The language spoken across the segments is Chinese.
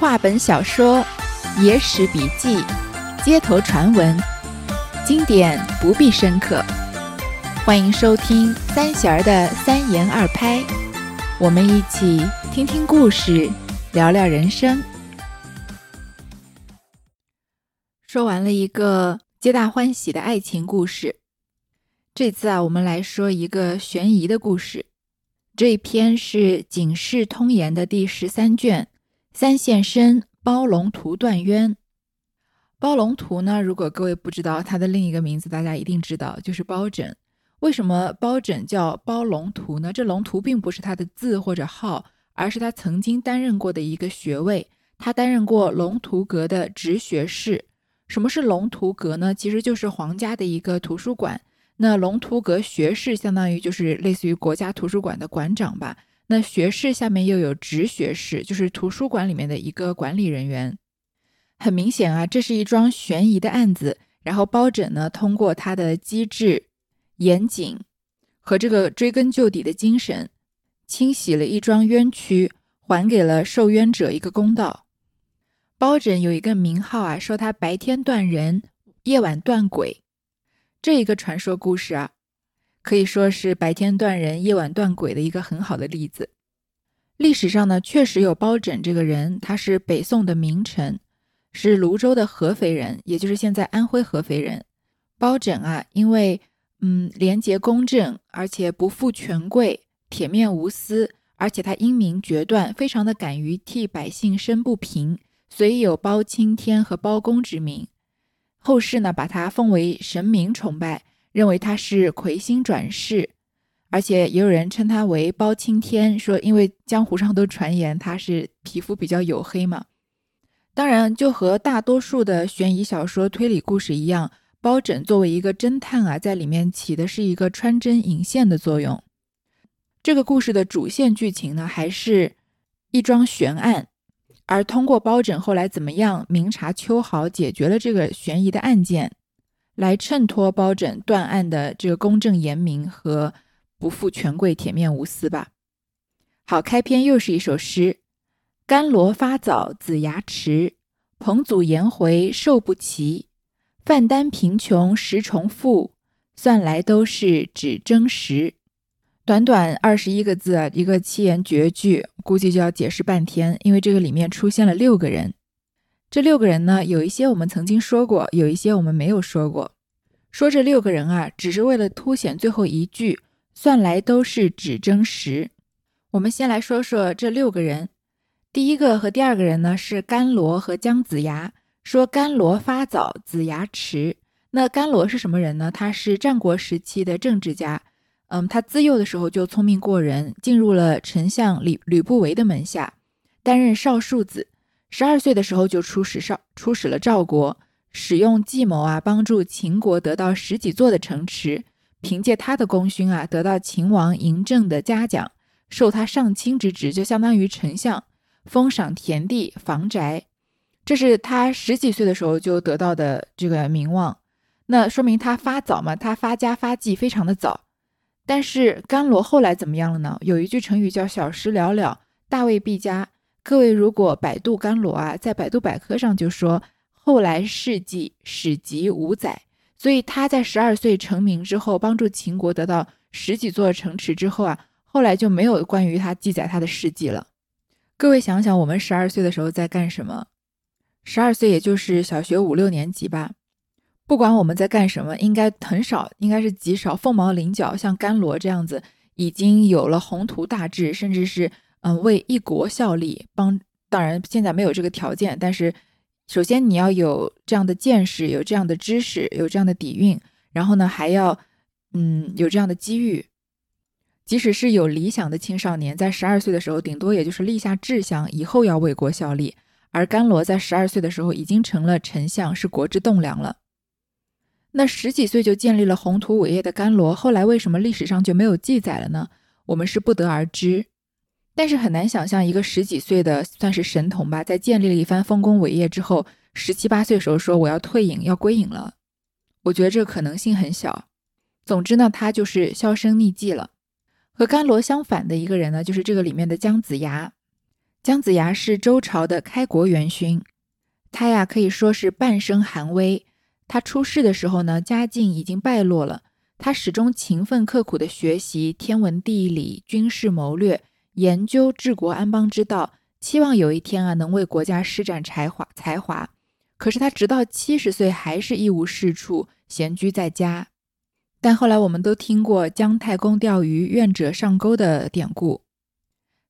话本小说、野史笔记、街头传闻，经典不必深刻。欢迎收听三弦儿的三言二拍，我们一起听听故事，聊聊人生。说完了一个皆大欢喜的爱情故事，这次啊，我们来说一个悬疑的故事。这一篇是《警世通言》的第十三卷。三现身包龙图断冤。包龙图呢？如果各位不知道它的另一个名字，大家一定知道，就是包拯。为什么包拯叫包龙图呢？这龙图并不是他的字或者号，而是他曾经担任过的一个学位。他担任过龙图阁的直学士。什么是龙图阁呢？其实就是皇家的一个图书馆。那龙图阁学士相当于就是类似于国家图书馆的馆长吧。那学士下面又有直学士，就是图书馆里面的一个管理人员。很明显啊，这是一桩悬疑的案子。然后包拯呢，通过他的机智、严谨和这个追根究底的精神，清洗了一桩冤屈，还给了受冤者一个公道。包拯有一个名号啊，说他白天断人，夜晚断鬼。这一个传说故事啊。可以说是白天断人，夜晚断鬼的一个很好的例子。历史上呢，确实有包拯这个人，他是北宋的名臣，是泸州的合肥人，也就是现在安徽合肥人。包拯啊，因为嗯廉洁公正，而且不负权贵，铁面无私，而且他英明决断，非常的敢于替百姓伸不平，所以有包青天和包公之名。后世呢，把他奉为神明崇拜。认为他是魁星转世，而且也有人称他为包青天，说因为江湖上都传言他是皮肤比较黝黑嘛。当然，就和大多数的悬疑小说、推理故事一样，包拯作为一个侦探啊，在里面起的是一个穿针引线的作用。这个故事的主线剧情呢，还是一桩悬案，而通过包拯后来怎么样明察秋毫，解决了这个悬疑的案件。来衬托包拯断案的这个公正严明和不负权贵、铁面无私吧。好，开篇又是一首诗：甘罗发早子牙迟，彭祖颜回寿不齐。范丹贫穷十重复，算来都是只争时。短短二十一个字，一个七言绝句，估计就要解释半天，因为这个里面出现了六个人。这六个人呢，有一些我们曾经说过，有一些我们没有说过。说这六个人啊，只是为了凸显最后一句，算来都是只争时。我们先来说说这六个人。第一个和第二个人呢是甘罗和姜子牙。说甘罗发早，子牙迟。那甘罗是什么人呢？他是战国时期的政治家。嗯，他自幼的时候就聪明过人，进入了丞相吕吕不韦的门下，担任少庶子。十二岁的时候就出使少出使了赵国，使用计谋啊，帮助秦国得到十几座的城池。凭借他的功勋啊，得到秦王嬴政的嘉奖，授他上卿之职，就相当于丞相，封赏田地、房宅。这是他十几岁的时候就得到的这个名望。那说明他发早嘛，他发家发迹非常的早。但是甘罗后来怎么样了呢？有一句成语叫“小时了了，大未必佳”。各位如果百度甘罗啊，在百度百科上就说后来事迹史籍五载，所以他在十二岁成名之后，帮助秦国得到十几座城池之后啊，后来就没有关于他记载他的事迹了。各位想想，我们十二岁的时候在干什么？十二岁也就是小学五六年级吧。不管我们在干什么，应该很少，应该是极少凤毛麟角，像甘罗这样子已经有了宏图大志，甚至是。嗯，为一国效力，帮当然现在没有这个条件，但是首先你要有这样的见识，有这样的知识，有这样的底蕴，然后呢还要嗯有这样的机遇。即使是有理想的青少年，在十二岁的时候，顶多也就是立下志向，以后要为国效力。而甘罗在十二岁的时候已经成了丞相，是国之栋梁了。那十几岁就建立了宏图伟业的甘罗，后来为什么历史上就没有记载了呢？我们是不得而知。但是很难想象，一个十几岁的算是神童吧，在建立了一番丰功伟业之后，十七八岁时候说我要退隐，要归隐了。我觉得这个可能性很小。总之呢，他就是销声匿迹了。和甘罗相反的一个人呢，就是这个里面的姜子牙。姜子牙是周朝的开国元勋，他呀可以说是半生寒微。他出世的时候呢，家境已经败落了。他始终勤奋刻苦地学习天文地理、军事谋略，研究治国安邦之道，期望有一天啊能为国家施展才华才华。可是他直到七十岁还是一无是处，闲居在家。但后来我们都听过姜太公钓鱼，愿者上钩的典故。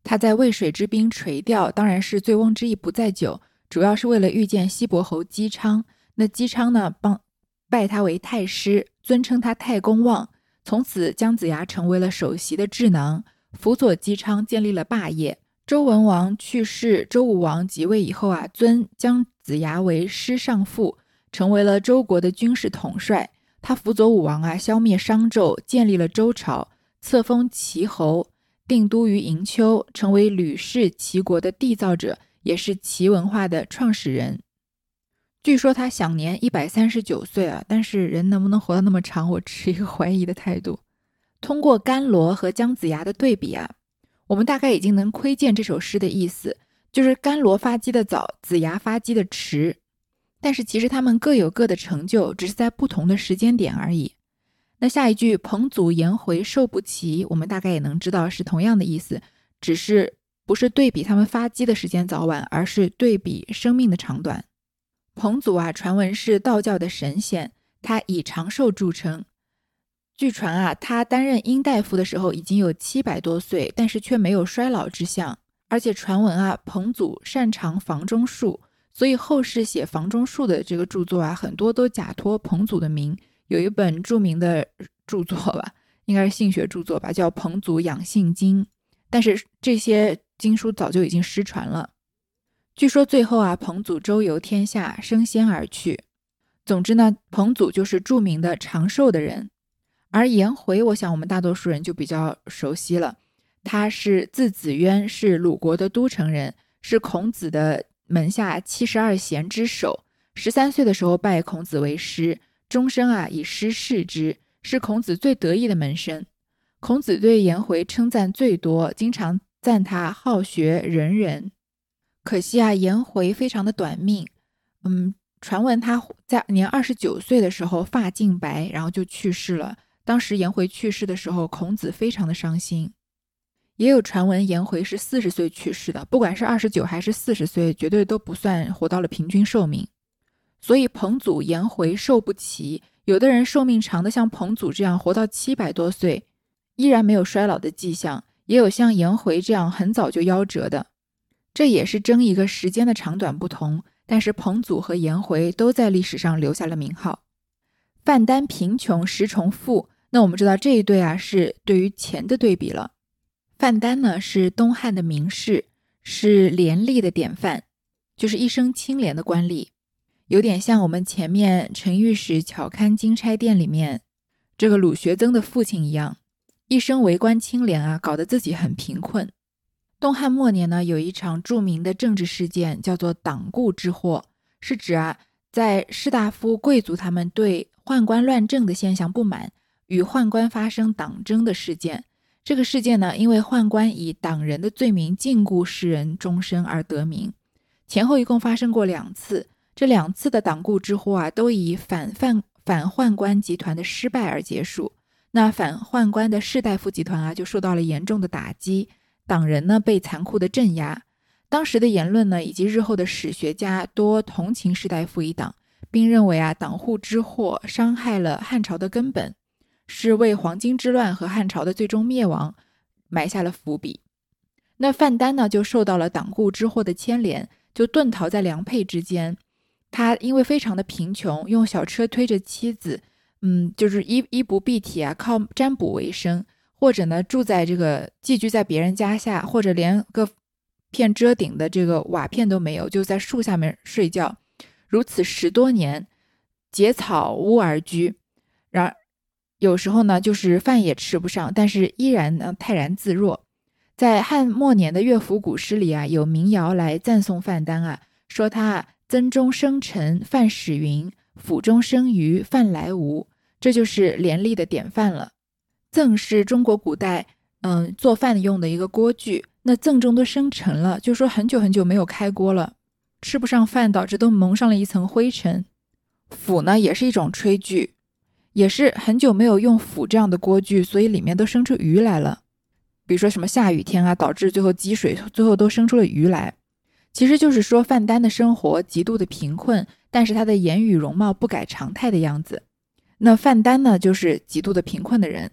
他在渭水之滨垂钓，当然是醉翁之意不在酒，主要是为了遇见西伯侯姬昌。那姬昌呢，帮拜他为太师，尊称他太公望。从此，姜子牙成为了首席的智囊，辅佐姬昌建立了霸业。周文王去世，周武王即位以后啊，尊姜子牙为师尚父，成为了周国的军事统帅。他辅佐武王啊，消灭商纣，建立了周朝，册封齐侯，定都于营丘，成为吕氏齐国的缔造者，也是齐文化的创始人。据说他享年一百三十九岁啊，但是人能不能活到那么长，我持一个怀疑的态度。通过甘罗和姜子牙的对比啊，我们大概已经能窥见这首诗的意思，就是甘罗发迹的早，子牙发迹的迟。但是其实他们各有各的成就，只是在不同的时间点而已。那下一句“彭祖颜回寿不齐”，我们大概也能知道是同样的意思，只是不是对比他们发迹的时间早晚，而是对比生命的长短。彭祖啊，传闻是道教的神仙，他以长寿著称。据传啊，他担任殷大夫的时候已经有七百多岁，但是却没有衰老之象。而且传闻啊，彭祖擅长房中术，所以后世写房中术的这个著作啊，很多都假托彭祖的名。有一本著名的著作吧，应该是性学著作吧，叫《彭祖养性经》，但是这些经书早就已经失传了。据说最后啊，彭祖周游天下，升仙而去。总之呢，彭祖就是著名的长寿的人。而颜回，我想我们大多数人就比较熟悉了。他是字子渊，是鲁国的都城人，是孔子的门下七十二贤之首。十三岁的时候拜孔子为师，终生啊以师事之，是孔子最得意的门生。孔子对颜回称赞最多，经常赞他好学仁人。可惜啊，颜回非常的短命。嗯，传闻他在年二十九岁的时候发尽白，然后就去世了。当时颜回去世的时候，孔子非常的伤心。也有传闻颜回是四十岁去世的，不管是二十九还是四十岁，绝对都不算活到了平均寿命。所以彭祖、颜回寿不齐。有的人寿命长的像彭祖这样活到七百多岁，依然没有衰老的迹象；也有像颜回这样很早就夭折的。这也是争一个时间的长短不同，但是彭祖和颜回都在历史上留下了名号。范丹贫穷，石崇富。那我们知道这一对啊，是对于钱的对比了。范丹呢是东汉的名士，是廉吏的典范，就是一生清廉的官吏，有点像我们前面陈御史巧看金钗店里面这个鲁学曾的父亲一样，一生为官清廉啊，搞得自己很贫困。东汉末年呢，有一场著名的政治事件，叫做党锢之祸，是指啊，在士大夫贵族他们对宦官乱政的现象不满，与宦官发生党争的事件。这个事件呢，因为宦官以党人的罪名禁锢世人终身而得名。前后一共发生过两次，这两次的党锢之祸啊，都以反犯反宦官集团的失败而结束。那反宦官的士大夫集团啊，就受到了严重的打击。党人呢被残酷的镇压，当时的言论呢以及日后的史学家多同情士大夫一党，并认为啊党户之祸伤害了汉朝的根本，是为黄巾之乱和汉朝的最终灭亡埋下了伏笔。那范丹呢就受到了党锢之祸的牵连，就遁逃在良配之间。他因为非常的贫穷，用小车推着妻子，嗯，就是衣衣不蔽体啊，靠占卜为生。或者呢，住在这个寄居在别人家下，或者连个片遮顶的这个瓦片都没有，就在树下面睡觉，如此十多年，结草屋而居。然有时候呢，就是饭也吃不上，但是依然呢泰然自若。在汉末年的乐府古诗里啊，有民谣来赞颂范丹啊，说他曾中生臣，饭始云；府中生鱼，饭来无。这就是廉吏的典范了。赠是中国古代嗯，做饭用的一个锅具，那赠中都生沉了，就说很久很久没有开锅了，吃不上饭，导致都蒙上了一层灰尘。釜呢，也是一种炊具，也是很久没有用釜这样的锅具，所以里面都生出鱼来了。比如说什么下雨天啊，导致最后积水，最后都生出了鱼来。其实就是说范丹的生活极度的贫困，但是他的言语容貌不改常态的样子。那范丹呢，就是极度的贫困的人。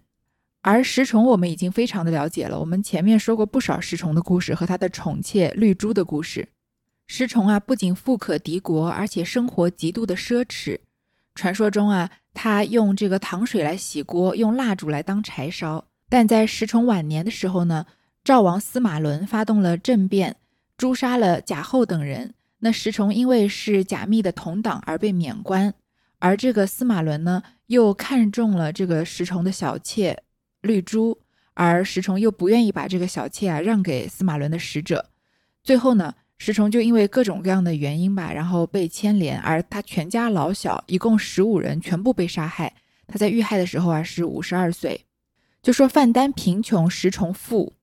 而石崇我们已经非常的了解了，我们前面说过不少石崇的故事和他的宠妾绿珠的故事。石崇啊，不仅富可敌国，而且生活极度的奢侈。传说中啊，他用这个糖水来洗锅，用蜡烛来当柴烧。但在石崇晚年的时候呢，赵王司马伦发动了政变，诛杀了贾后等人。那石崇因为是贾密的同党而被免官，而这个司马伦呢，又看中了这个石崇的小妾绿珠，而石崇又不愿意把这个小妾啊让给司马伦的使者。最后呢。石崇就因为各种各样的原因吧，然后被牵连，而他全家老小一共十五人全部被杀害。他在遇害的时候啊是五十二岁。就说范丹贫穷，石崇富。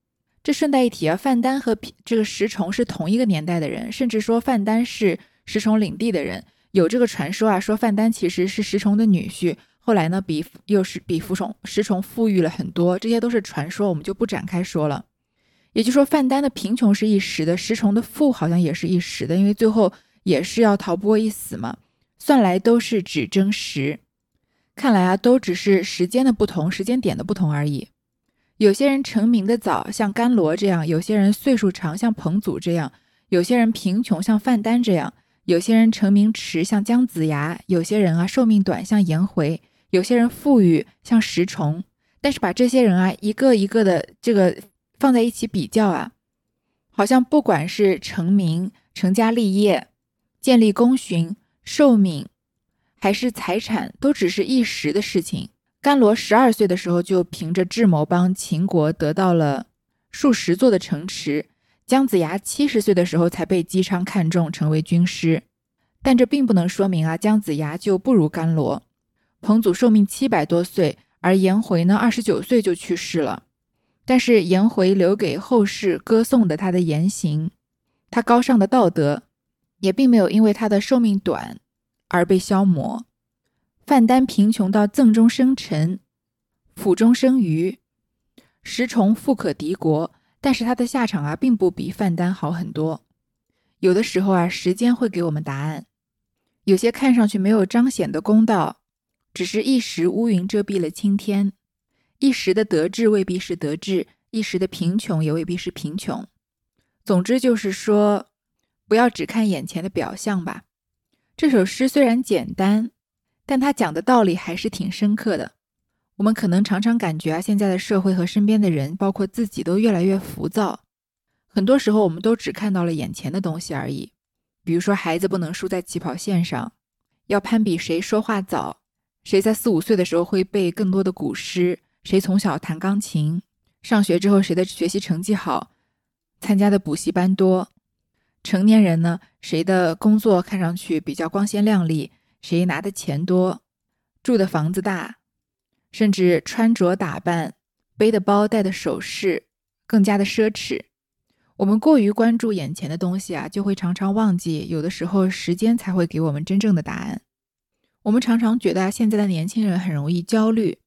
这顺带一提啊，范丹和这个石崇是同一个年代的人，甚至说范丹是石崇领地的人。有这个传说啊，说范丹其实是石崇的女婿，后来呢比又是比福崇石崇富裕了很多。这些都是传说，我们就不展开说了。也就是说，范丹的贫穷是一时的，石崇的富好像也是一时的，因为最后也是要逃不过一死嘛。算来都是只争时，看来啊，都只是时间的不同，时间点的不同而已。有些人成名的早，像甘罗这样；有些人岁数长，像彭祖这样；有些人贫穷，像范丹这样；有些人成名迟，像姜子牙；有些人啊寿命短，像颜回；有些人富裕，像石崇。但是把这些人啊一个一个的这个。放在一起比较啊，好像不管是成名、成家立业、建立功勋、寿命，还是财产，都只是一时的事情。甘罗十二岁的时候就凭着智谋帮秦国得到了数十座的城池，姜子牙七十岁的时候才被姬昌看中，成为军师。但这并不能说明啊，姜子牙就不如甘罗。彭祖寿命七百多岁，而颜回呢，二十九岁就去世了。但是颜回留给后世歌颂的他的言行，他高尚的道德，也并没有因为他的寿命短而被消磨。范丹贫穷到赠中生臣，府中生鱼，石崇富可敌国，但是他的下场啊，并不比范丹好很多。有的时候啊，时间会给我们答案。有些看上去没有彰显的公道，只是一时乌云遮蔽了青天。一时的得志未必是得志，一时的贫穷也未必是贫穷。总之就是说，不要只看眼前的表象吧。这首诗虽然简单，但它讲的道理还是挺深刻的。我们可能常常感觉啊，现在的社会和身边的人，包括自己，都越来越浮躁。很多时候，我们都只看到了眼前的东西而已。比如说，孩子不能输在起跑线上，要攀比谁说话早，谁在四五岁的时候会背更多的古诗。谁从小弹钢琴，上学之后谁的学习成绩好，参加的补习班多。成年人呢，谁的工作看上去比较光鲜亮丽，谁拿的钱多，住的房子大，甚至穿着打扮、背的包、戴的首饰更加的奢侈。我们过于关注眼前的东西啊，就会常常忘记，有的时候时间才会给我们真正的答案。我们常常觉得现在的年轻人很容易焦虑。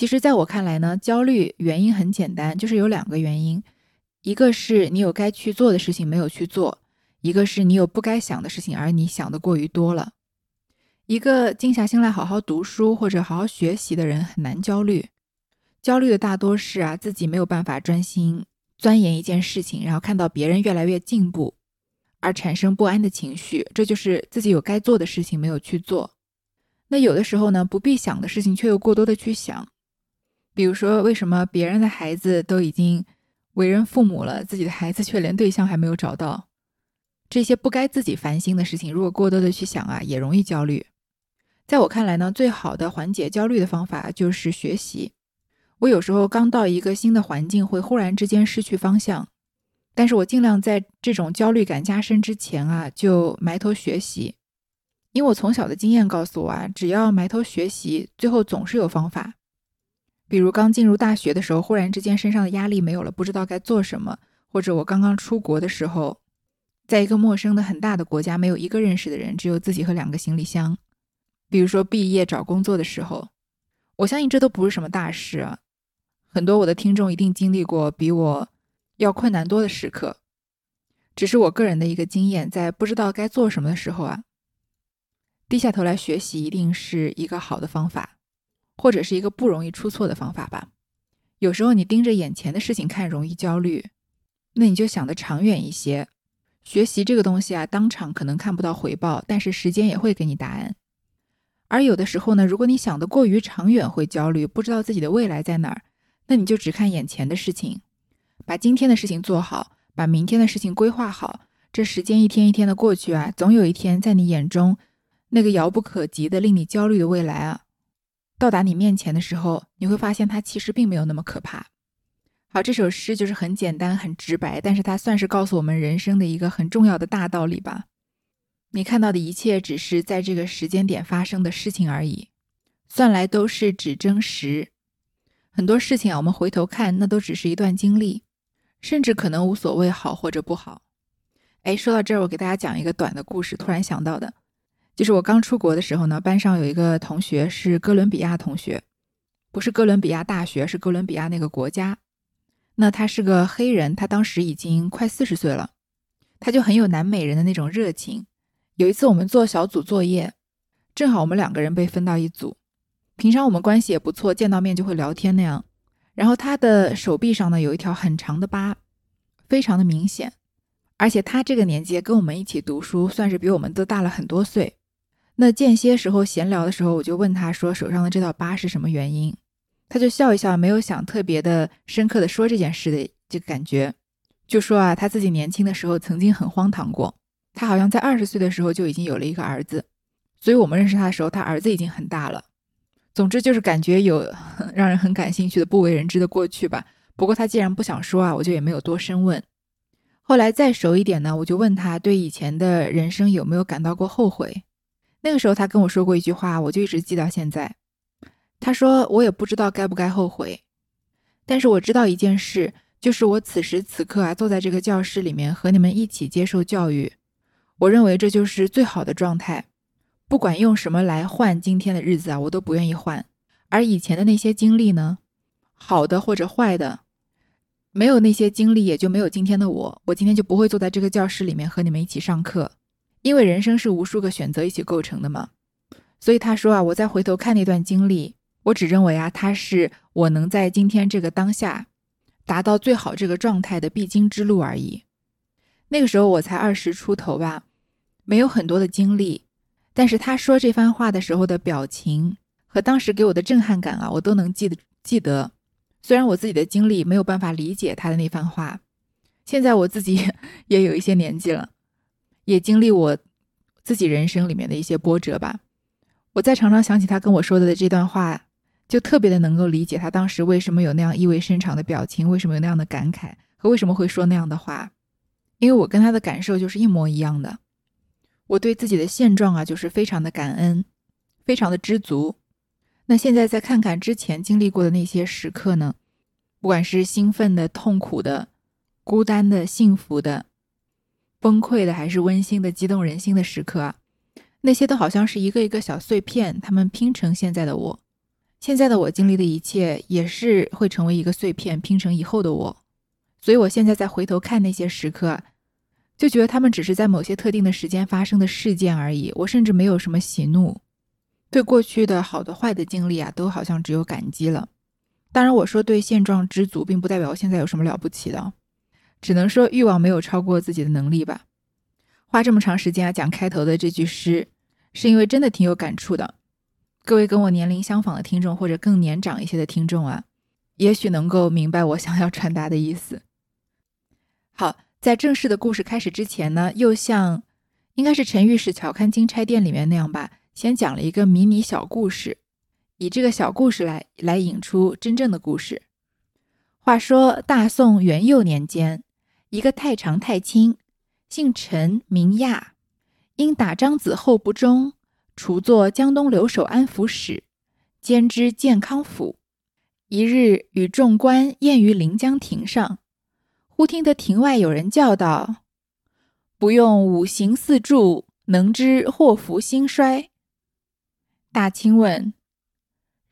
其实，在我看来呢，焦虑原因很简单，就是有两个原因：一个是你有该去做的事情没有去做；一个是你有不该想的事情，而你想的过于多了。一个静下心来好好读书或者好好学习的人很难焦虑，焦虑的大多是啊自己没有办法专心钻研一件事情，然后看到别人越来越进步而产生不安的情绪，这就是自己有该做的事情没有去做。那有的时候呢，不必想的事情却又过多的去想。比如说，为什么别人的孩子都已经为人父母了，自己的孩子却连对象还没有找到？这些不该自己烦心的事情，如果过多的去想啊，也容易焦虑。在我看来呢，最好的缓解焦虑的方法就是学习。我有时候刚到一个新的环境，会忽然之间失去方向，但是我尽量在这种焦虑感加深之前啊，就埋头学习。因为我从小的经验告诉我啊，只要埋头学习，最后总是有方法。比如刚进入大学的时候，忽然之间身上的压力没有了，不知道该做什么；或者我刚刚出国的时候，在一个陌生的很大的国家，没有一个认识的人，只有自己和两个行李箱。比如说毕业找工作的时候，我相信这都不是什么大事啊。很多我的听众一定经历过比我要困难多的时刻，只是我个人的一个经验，在不知道该做什么的时候啊，低下头来学习一定是一个好的方法。或者是一个不容易出错的方法吧。有时候你盯着眼前的事情看容易焦虑，那你就想的长远一些。学习这个东西啊，当场可能看不到回报，但是时间也会给你答案。而有的时候呢，如果你想的过于长远，会焦虑，不知道自己的未来在哪儿，那你就只看眼前的事情，把今天的事情做好，把明天的事情规划好。这时间一天一天的过去啊，总有一天在你眼中，那个遥不可及的令你焦虑的未来啊。到达你面前的时候，你会发现它其实并没有那么可怕。好，这首诗就是很简单、很直白，但是它算是告诉我们人生的一个很重要的大道理吧。你看到的一切只是在这个时间点发生的事情而已，算来都是只争时。很多事情啊，我们回头看，那都只是一段经历，甚至可能无所谓好或者不好。哎，说到这儿，我给大家讲一个短的故事，突然想到的。就是我刚出国的时候呢，班上有一个同学是哥伦比亚同学，不是哥伦比亚大学，是哥伦比亚那个国家。那他是个黑人，他当时已经快四十岁了，他就很有南美人的那种热情。有一次我们做小组作业，正好我们两个人被分到一组，平常我们关系也不错，见到面就会聊天那样。然后他的手臂上呢有一条很长的疤，非常的明显，而且他这个年纪跟我们一起读书，算是比我们都大了很多岁。那间歇时候闲聊的时候，我就问他说：“手上的这道疤是什么原因？”他就笑一笑，没有想特别的深刻的说这件事的这个感觉，就说啊，他自己年轻的时候曾经很荒唐过。他好像在二十岁的时候就已经有了一个儿子，所以我们认识他的时候，他儿子已经很大了。总之就是感觉有让人很感兴趣的不为人知的过去吧。不过他既然不想说啊，我就也没有多深问。后来再熟一点呢，我就问他对以前的人生有没有感到过后悔。那个时候，他跟我说过一句话，我就一直记到现在。他说：“我也不知道该不该后悔，但是我知道一件事，就是我此时此刻啊，坐在这个教室里面和你们一起接受教育，我认为这就是最好的状态。不管用什么来换今天的日子啊，我都不愿意换。而以前的那些经历呢，好的或者坏的，没有那些经历，也就没有今天的我。我今天就不会坐在这个教室里面和你们一起上课。”因为人生是无数个选择一起构成的嘛，所以他说啊，我再回头看那段经历，我只认为啊，它是我能在今天这个当下达到最好这个状态的必经之路而已。那个时候我才二十出头吧，没有很多的经历，但是他说这番话的时候的表情和当时给我的震撼感啊，我都能记得记得。虽然我自己的经历没有办法理解他的那番话，现在我自己 也有一些年纪了。也经历我自己人生里面的一些波折吧，我再常常想起他跟我说的这段话，就特别的能够理解他当时为什么有那样意味深长的表情，为什么有那样的感慨，和为什么会说那样的话。因为我跟他的感受就是一模一样的，我对自己的现状啊，就是非常的感恩，非常的知足。那现在再看看之前经历过的那些时刻呢，不管是兴奋的、痛苦的、孤单的、幸福的。崩溃的还是温馨的、激动人心的时刻啊？那些都好像是一个一个小碎片，它们拼成现在的我。现在的我经历的一切，也是会成为一个碎片，拼成以后的我。所以，我现在再回头看那些时刻，就觉得他们只是在某些特定的时间发生的事件而已。我甚至没有什么喜怒，对过去的好的、坏的经历啊，都好像只有感激了。当然，我说对现状知足，并不代表我现在有什么了不起的。只能说欲望没有超过自己的能力吧。花这么长时间啊讲开头的这句诗，是因为真的挺有感触的。各位跟我年龄相仿的听众，或者更年长一些的听众啊，也许能够明白我想要传达的意思。好，在正式的故事开始之前呢，又像应该是陈御史巧看金钗店里面那样吧，先讲了一个迷你小故事，以这个小故事来来引出真正的故事。话说大宋元佑年间。一个太常太清，姓陈名亚，因打张子厚不忠，除作江东留守安抚使，兼知健康府。一日与众官宴于临江亭上，忽听得亭外有人叫道：“不用五行四柱，能知祸福兴衰。”大清问：“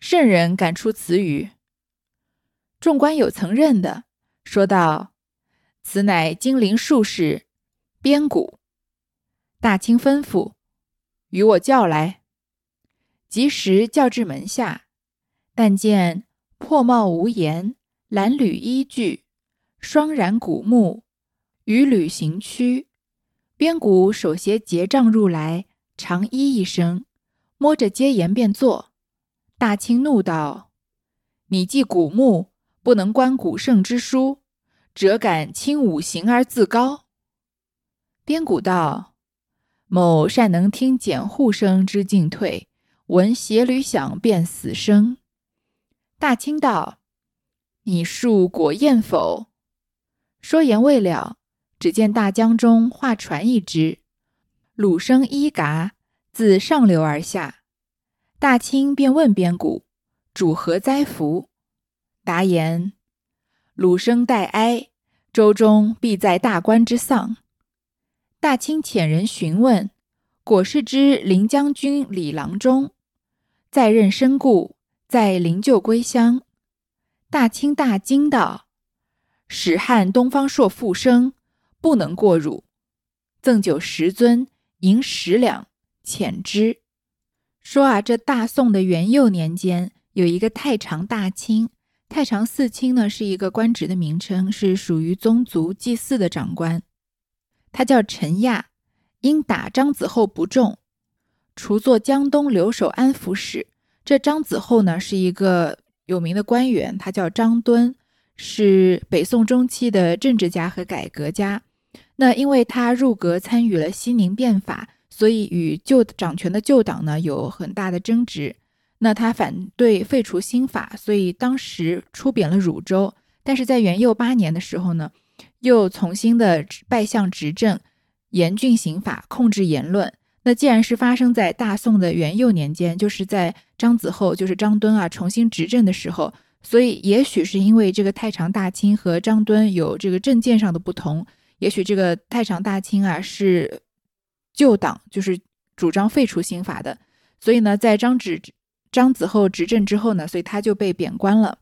圣人敢出此语？”众官有曾认的，说道：“此乃金陵术士边谷。”大清吩咐：“与我叫来。”及时叫至门下，但见破帽无颜，褴褛衣具，双髯古木，与履行区。边谷手携结杖入来，长揖一声，摸着阶沿便坐。大清怒道：“你既古木，不能观古圣之书，辄敢轻五行而自高？”边谷道：“某善能听简户声之进退。”闻鞋履响，便死生。大清道：“你术果验否？”说言未了，只见大江中划船一只，鲁声一嘎，自上流而下。大清便问边谷：“主何灾福？”答言：“鲁生待哀，周中必在大官之丧。”大清遣人询问，果是之临将军李郎中。在任身故，在灵柩归乡。大清大惊道：“使汉东方朔复生，不能过汝。赠酒十尊，银十两，遣之。”说啊，这大宋的元佑年间，有一个太常大清。太常寺卿呢，是一个官职的名称，是属于宗族祭祀的长官。他叫陈亚，因打张子厚不中。除做江东留守安抚使，这张子厚呢是一个有名的官员，他叫张敦，是北宋中期的政治家和改革家。那因为他入阁参与了西宁变法，所以与旧掌权的旧党呢有很大的争执。那他反对废除新法，所以当时出贬了汝州。但是在元佑八年的时候呢，又重新的拜相执政，严峻刑法，控制言论。那既然是发生在大宋的元佑年间，就是在张子厚，就是张敦啊重新执政的时候，所以也许是因为这个太常大清和张敦有这个政见上的不同，也许这个太常大清啊是旧党，就是主张废除新法的，所以呢，在张子张子厚执政之后呢，所以他就被贬官了，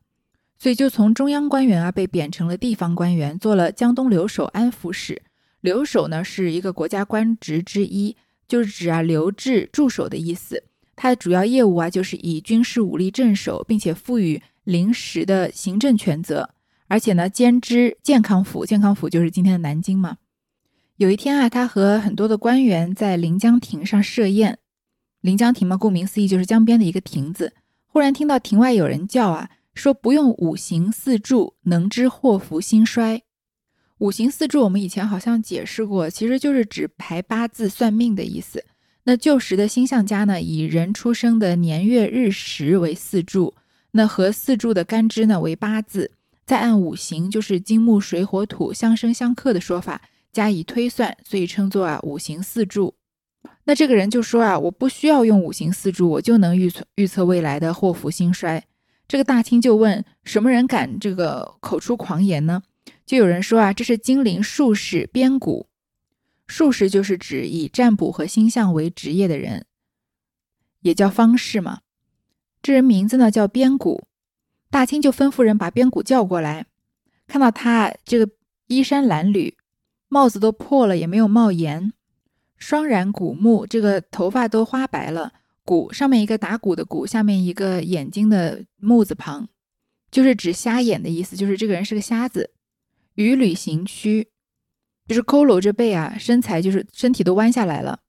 所以就从中央官员啊被贬成了地方官员，做了江东留守安抚使。留守呢是一个国家官职之一。就是指啊留置驻守的意思，它的主要业务啊就是以军事武力镇守，并且赋予临时的行政权责，而且呢兼知健康府，健康府就是今天的南京嘛。有一天啊，他和很多的官员在临江亭上设宴，临江亭嘛，顾名思义就是江边的一个亭子。忽然听到亭外有人叫啊，说不用五行四柱，能知祸福兴衰。五行四柱，我们以前好像解释过，其实就是指排八字算命的意思。那旧时的星象家呢，以人出生的年月日时为四柱，那和四柱的干支呢为八字，再按五行，就是金木水火土相生相克的说法加以推算，所以称作啊五行四柱。那这个人就说啊，我不需要用五行四柱，我就能预测预测未来的祸福兴衰。这个大清就问，什么人敢这个口出狂言呢？就有人说啊，这是金陵术士边谷。术士就是指以占卜和星象为职业的人，也叫方士嘛。这人名字呢叫边谷。大清就吩咐人把边谷叫过来，看到他这个衣衫褴褛，帽子都破了也没有帽檐，双髯古木，这个头发都花白了，鼓上面一个打鼓的鼓，下面一个眼睛的木字旁，就是指瞎眼的意思，就是这个人是个瞎子。与旅行区，就是佝偻着背啊，身材就是身体都弯下来了。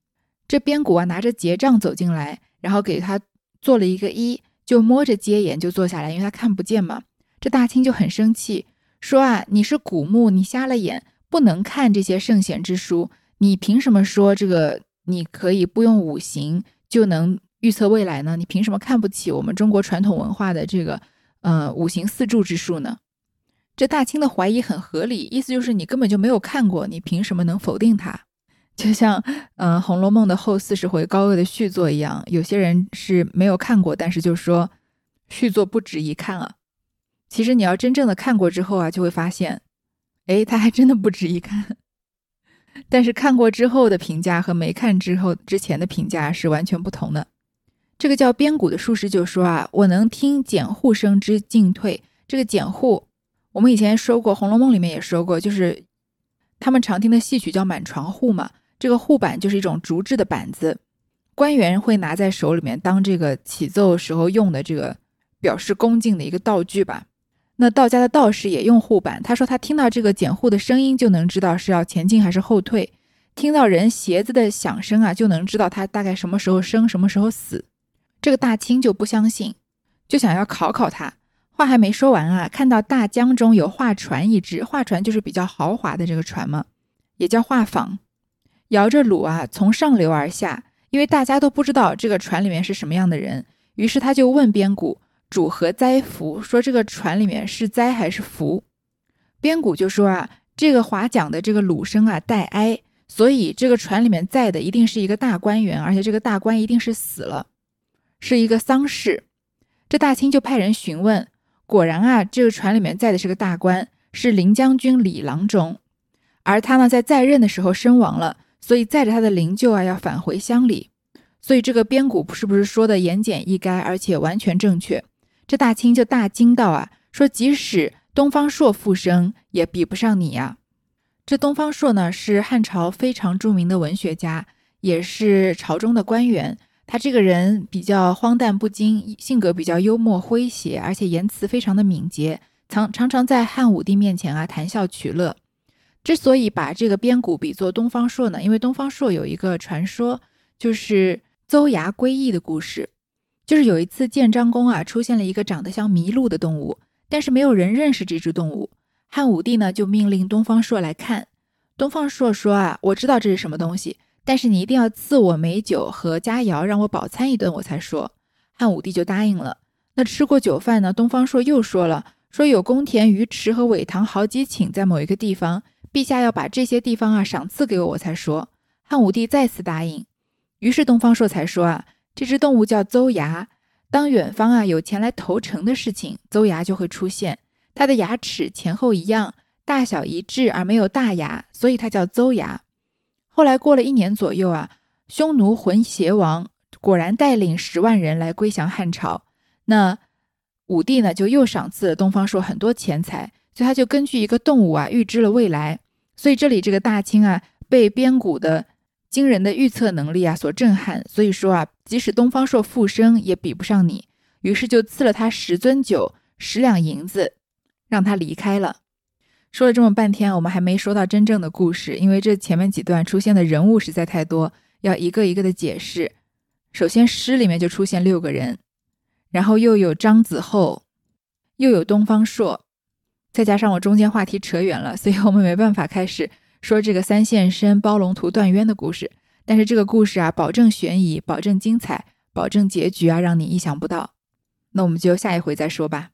这边鼓啊，拿着结杖走进来，然后给他做了一个揖，就摸着街沿就坐下来，因为他看不见嘛。这大清就很生气，说啊，你是古木，你瞎了眼，不能看这些圣贤之书，你凭什么说这个你可以不用五行就能预测未来呢？你凭什么看不起我们中国传统文化的这个呃五行四柱之术呢？这大清的怀疑很合理，意思就是你根本就没有看过，你凭什么能否定它？就像嗯《红楼梦》的后四十回高鹗的续作一样，有些人是没有看过，但是就说续作不值一看啊。其实你要真正的看过之后啊，就会发现，哎，它还真的不值一看。但是看过之后的评价和没看之后之前的评价是完全不同的。这个叫边鼓的术士就说啊，我能听简户声之进退。这个简户，我们以前说过，《红楼梦》里面也说过，就是他们常听的戏曲叫满床户嘛。这个户板就是一种竹制的板子，官员会拿在手里面当这个起奏时候用的这个表示恭敬的一个道具吧。那道家的道士也用护板，他说他听到这个剪护的声音就能知道是要前进还是后退，听到人鞋子的响声啊就能知道他大概什么时候生什么时候死。这个大清就不相信，就想要考考他。话还没说完啊，看到大江中有画船一只，画船就是比较豪华的这个船嘛，也叫画舫，摇着橹啊从上流而下。因为大家都不知道这个船里面是什么样的人，于是他就问边鼓。主何灾福？说这个船里面是灾还是福？边鼓就说啊，这个划桨的这个鲁生啊带哀，所以这个船里面载的一定是一个大官员，而且这个大官一定是死了，是一个丧事。这大清就派人询问，果然啊，这个船里面载的是个大官，是林将军李郎中，而他呢在在任的时候身亡了，所以载着他的灵柩啊要返回乡里。所以这个边鼓是不是说的言简意赅，而且完全正确？这大清就大惊道啊，说即使东方朔复生，也比不上你呀。这东方朔呢，是汉朝非常著名的文学家，也是朝中的官员。他这个人比较荒诞不经，性格比较幽默诙谐，而且言辞非常的敏捷，常常常在汉武帝面前啊谈笑取乐。之所以把这个边鼓比作东方朔呢，因为东方朔有一个传说，就是邹牙归义的故事。就是有一次建章宫啊，出现了一个长得像麋鹿的动物，但是没有人认识这只动物。汉武帝呢就命令东方朔来看。东方朔说啊，我知道这是什么东西，但是你一定要赐我美酒和佳肴，让我饱餐一顿，我才说。汉武帝就答应了。那吃过酒饭呢，东方朔又说了，说有宫田、鱼池和苇塘好几顷在某一个地方，陛下要把这些地方啊赏赐给我，我才说。汉武帝再次答应。于是东方朔才说啊。这只动物叫邹牙，当远方啊有前来投诚的事情，邹牙就会出现。它的牙齿前后一样，大小一致，而没有大牙，所以它叫邹牙。后来过了一年左右啊，匈奴浑邪王果然带领十万人来归降汉朝。那武帝呢，就又赏赐了东方朔很多钱财，所以他就根据一个动物啊预知了未来。所以这里这个大清啊，被边鼓的。惊人的预测能力啊，所震撼。所以说啊，即使东方朔复生，也比不上你。于是就赐了他十樽酒、十两银子，让他离开了。说了这么半天，我们还没说到真正的故事，因为这前面几段出现的人物实在太多，要一个一个的解释。首先，诗里面就出现六个人，然后又有张子厚，又有东方朔，再加上我中间话题扯远了，所以我们没办法开始。说这个三线身包龙图断冤的故事，但是这个故事啊，保证悬疑，保证精彩，保证结局啊，让你意想不到。那我们就下一回再说吧。